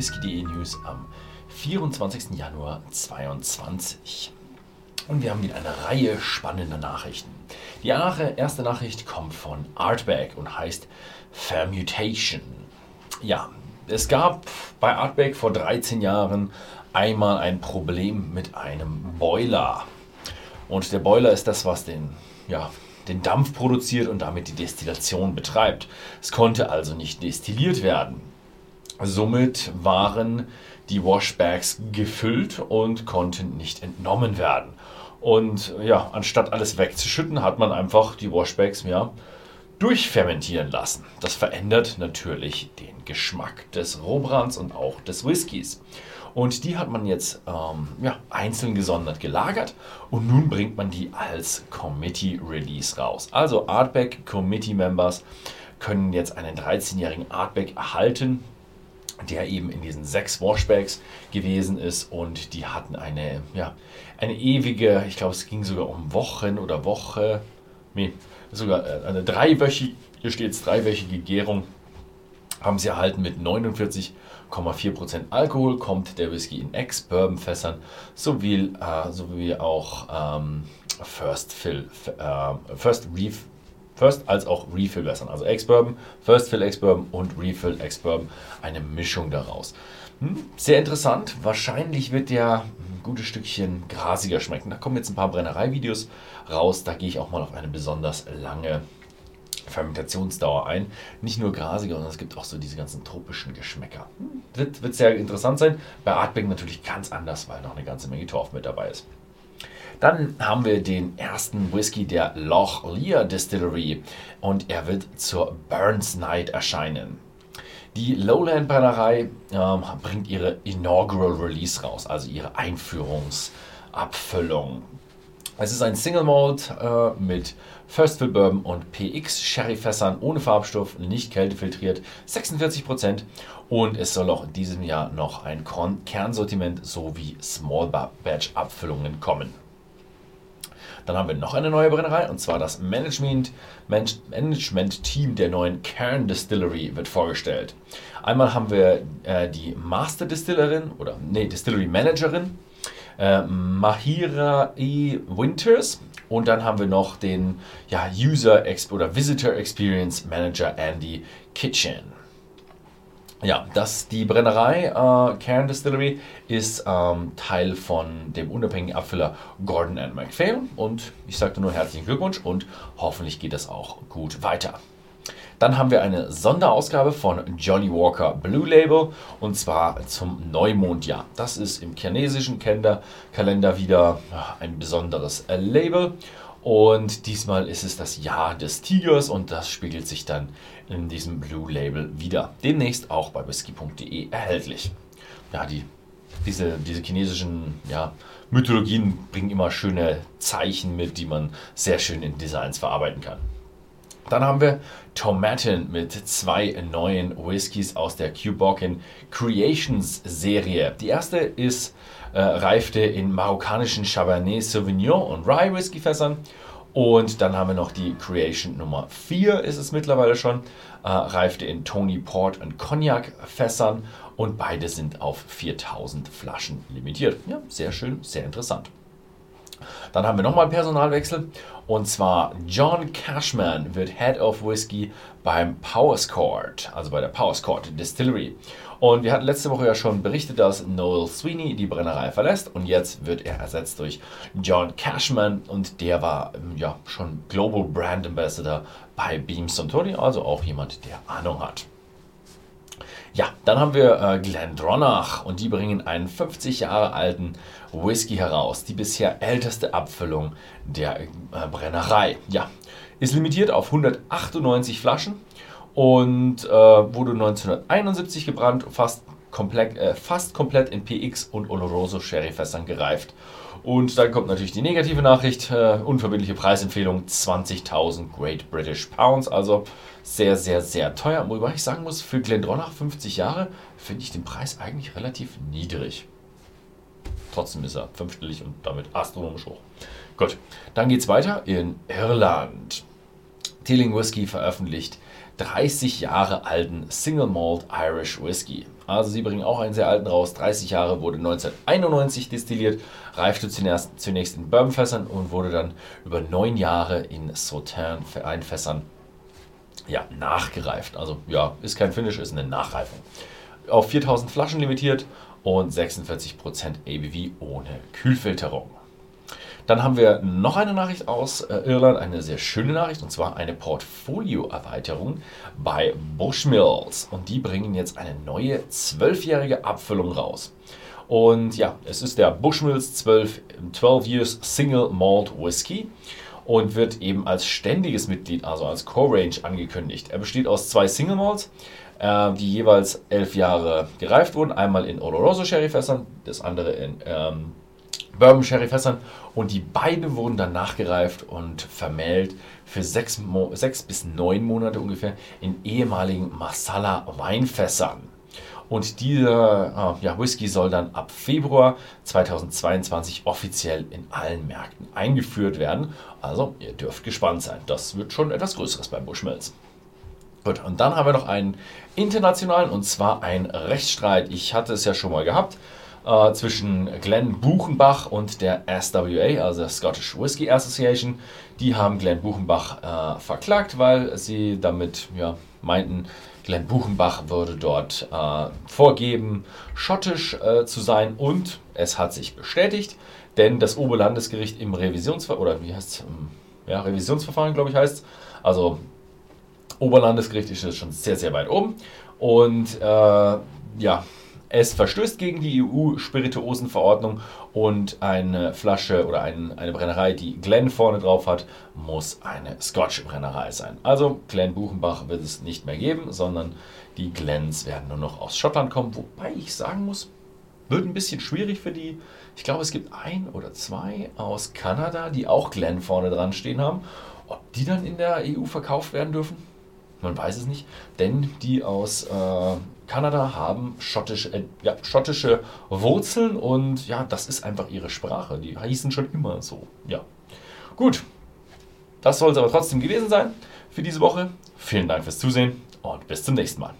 Whisky.de News am 24. Januar 2022. Und wir haben wieder eine Reihe spannender Nachrichten. Die erste Nachricht kommt von Artback und heißt Fermutation. Ja, es gab bei Artback vor 13 Jahren einmal ein Problem mit einem Boiler. Und der Boiler ist das, was den, ja, den Dampf produziert und damit die Destillation betreibt. Es konnte also nicht destilliert werden. Somit waren die Washbags gefüllt und konnten nicht entnommen werden. Und ja, anstatt alles wegzuschütten, hat man einfach die Washbags ja, durchfermentieren lassen. Das verändert natürlich den Geschmack des Rohbrands und auch des Whiskys. Und die hat man jetzt ähm, ja, einzeln gesondert gelagert und nun bringt man die als Committee Release raus. Also Artback Committee Members können jetzt einen 13-jährigen Artback erhalten, der eben in diesen sechs Washbacks gewesen ist und die hatten eine, ja, eine ewige, ich glaube es ging sogar um Wochen oder Woche, nee, sogar äh, eine dreiwöchige, hier steht es dreiwöchige Gärung, haben sie erhalten mit 49,4% Alkohol, kommt der Whisky in Ex-Bourbon-Fässern sowie, äh, sowie auch ähm, First Fill, äh, First Reef First als auch Refill Wässern. Also Ex-Bourbon, First Fill Ex-Bourbon und Refill Ex-Bourbon. Eine Mischung daraus. Hm, sehr interessant. Wahrscheinlich wird der ein gutes Stückchen grasiger schmecken. Da kommen jetzt ein paar Brennerei-Videos raus. Da gehe ich auch mal auf eine besonders lange Fermentationsdauer ein. Nicht nur grasiger, sondern es gibt auch so diese ganzen tropischen Geschmäcker. Hm, wird, wird sehr interessant sein. Bei Artback natürlich ganz anders, weil noch eine ganze Menge Torf mit dabei ist. Dann haben wir den ersten Whisky der Loch Lear Distillery und er wird zur Burns Night erscheinen. Die Lowland Brennerei ähm, bringt ihre Inaugural Release raus, also ihre Einführungsabfüllung. Es ist ein Single Malt äh, mit First Fill Bourbon und PX Sherry Fässern ohne Farbstoff, nicht kältefiltriert, 46% und es soll auch in diesem Jahr noch ein Kernsortiment sowie Small Batch Abfüllungen kommen. Dann haben wir noch eine neue Brennerei und zwar das Management, Management Team der neuen Cairn Distillery wird vorgestellt. Einmal haben wir äh, die Master Distillerin oder nee, Distillery Managerin äh, Mahira E. Winters und dann haben wir noch den ja, User oder Visitor Experience Manager Andy Kitchen. Ja, das, die Brennerei äh, Cairn Distillery ist ähm, Teil von dem unabhängigen Abfüller Gordon and MacPhail und ich sagte nur herzlichen Glückwunsch und hoffentlich geht es auch gut weiter. Dann haben wir eine Sonderausgabe von Johnny Walker Blue Label und zwar zum Neumondjahr. Das ist im chinesischen Kalender wieder ein besonderes äh, Label und diesmal ist es das Jahr des Tigers und das spiegelt sich dann in diesem Blue Label wieder. Demnächst auch bei whisky.de erhältlich. Ja, die, diese, diese chinesischen ja, Mythologien bringen immer schöne Zeichen mit, die man sehr schön in Designs verarbeiten kann. Dann haben wir Tomatin mit zwei neuen Whiskys aus der Cubokin Creations Serie. Die erste ist äh, reifte in marokkanischen Cabernet Sauvignon und Rye Whisky Fässern. Und dann haben wir noch die Creation Nummer 4 ist es mittlerweile schon. Äh, reifte in Tony Port und Cognac Fässern und beide sind auf 4000 Flaschen limitiert. Ja, sehr schön, sehr interessant. Dann haben wir nochmal Personalwechsel und zwar John Cashman wird Head of Whiskey beim Powerscourt, also bei der Powerscourt Distillery. Und wir hatten letzte Woche ja schon berichtet, dass Noel Sweeney die Brennerei verlässt und jetzt wird er ersetzt durch John Cashman und der war ja schon Global Brand Ambassador bei Beam Suntory, also auch jemand, der Ahnung hat. Ja, dann haben wir äh, Glendronach und die bringen einen 50 Jahre alten Whisky heraus. Die bisher älteste Abfüllung der äh, Brennerei. Ja, ist limitiert auf 198 Flaschen und äh, wurde 1971 gebrannt, fast komplett, äh, fast komplett in PX und Oloroso Sherryfässern gereift. Und dann kommt natürlich die negative Nachricht, äh, unverbindliche Preisempfehlung 20.000 Great British Pounds, also sehr, sehr, sehr teuer. Wobei ich sagen muss, für Glendronach 50 Jahre finde ich den Preis eigentlich relativ niedrig. Trotzdem ist er fünfstellig und damit astronomisch hoch. Gut, dann geht es weiter in Irland. Teeling Whisky veröffentlicht 30 Jahre alten Single Malt Irish Whisky. Also sie bringen auch einen sehr alten raus. 30 Jahre wurde 1991 destilliert, reifte zunächst, in Bourbonfässern und wurde dann über neun Jahre in Sautern-Einfässern ja, nachgereift. Also ja, ist kein Finish, ist eine Nachreifung. Auf 4000 Flaschen limitiert und 46% ABV ohne Kühlfilterung. Dann haben wir noch eine Nachricht aus äh, Irland, eine sehr schöne Nachricht, und zwar eine Portfolio-Erweiterung bei Bushmills. Und die bringen jetzt eine neue zwölfjährige Abfüllung raus. Und ja, es ist der Bushmills 12, 12 Years Single Malt Whisky und wird eben als ständiges Mitglied, also als Core-Range angekündigt. Er besteht aus zwei Single Malts, äh, die jeweils elf Jahre gereift wurden. Einmal in Oloroso Sherryfässern, das andere in ähm, Bourbon Sherryfässern. Und die beiden wurden dann nachgereift und vermählt für sechs, sechs bis neun Monate ungefähr in ehemaligen Masala Weinfässern. Und dieser äh, ja, Whisky soll dann ab Februar 2022 offiziell in allen Märkten eingeführt werden. Also ihr dürft gespannt sein. Das wird schon etwas Größeres beim Bushmills. Gut, und dann haben wir noch einen internationalen und zwar einen Rechtsstreit. Ich hatte es ja schon mal gehabt äh, zwischen Glenn Buchenbach und der SWA, also der Scottish Whisky Association. Die haben Glenn Buchenbach äh, verklagt, weil sie damit ja, meinten, Glenn Buchenbach würde dort äh, vorgeben, schottisch äh, zu sein. Und es hat sich bestätigt, denn das Oberlandesgericht im Revisionsverfahren, oder wie heißt es, ja, Revisionsverfahren, glaube ich, heißt also Oberlandesgericht ist schon sehr, sehr weit oben. Und äh, ja, es verstößt gegen die EU-Spirituosenverordnung und eine Flasche oder ein, eine Brennerei, die Glen vorne drauf hat, muss eine Scotch-Brennerei sein. Also Glen Buchenbach wird es nicht mehr geben, sondern die Glens werden nur noch aus Schottland kommen. Wobei ich sagen muss, wird ein bisschen schwierig für die. Ich glaube, es gibt ein oder zwei aus Kanada, die auch Glen vorne dran stehen haben. Ob die dann in der EU verkauft werden dürfen? Man weiß es nicht, denn die aus äh, Kanada haben schottische, äh, ja, schottische Wurzeln und ja, das ist einfach ihre Sprache. Die hießen schon immer so. Ja, gut. Das soll es aber trotzdem gewesen sein für diese Woche. Vielen Dank fürs Zusehen und bis zum nächsten Mal.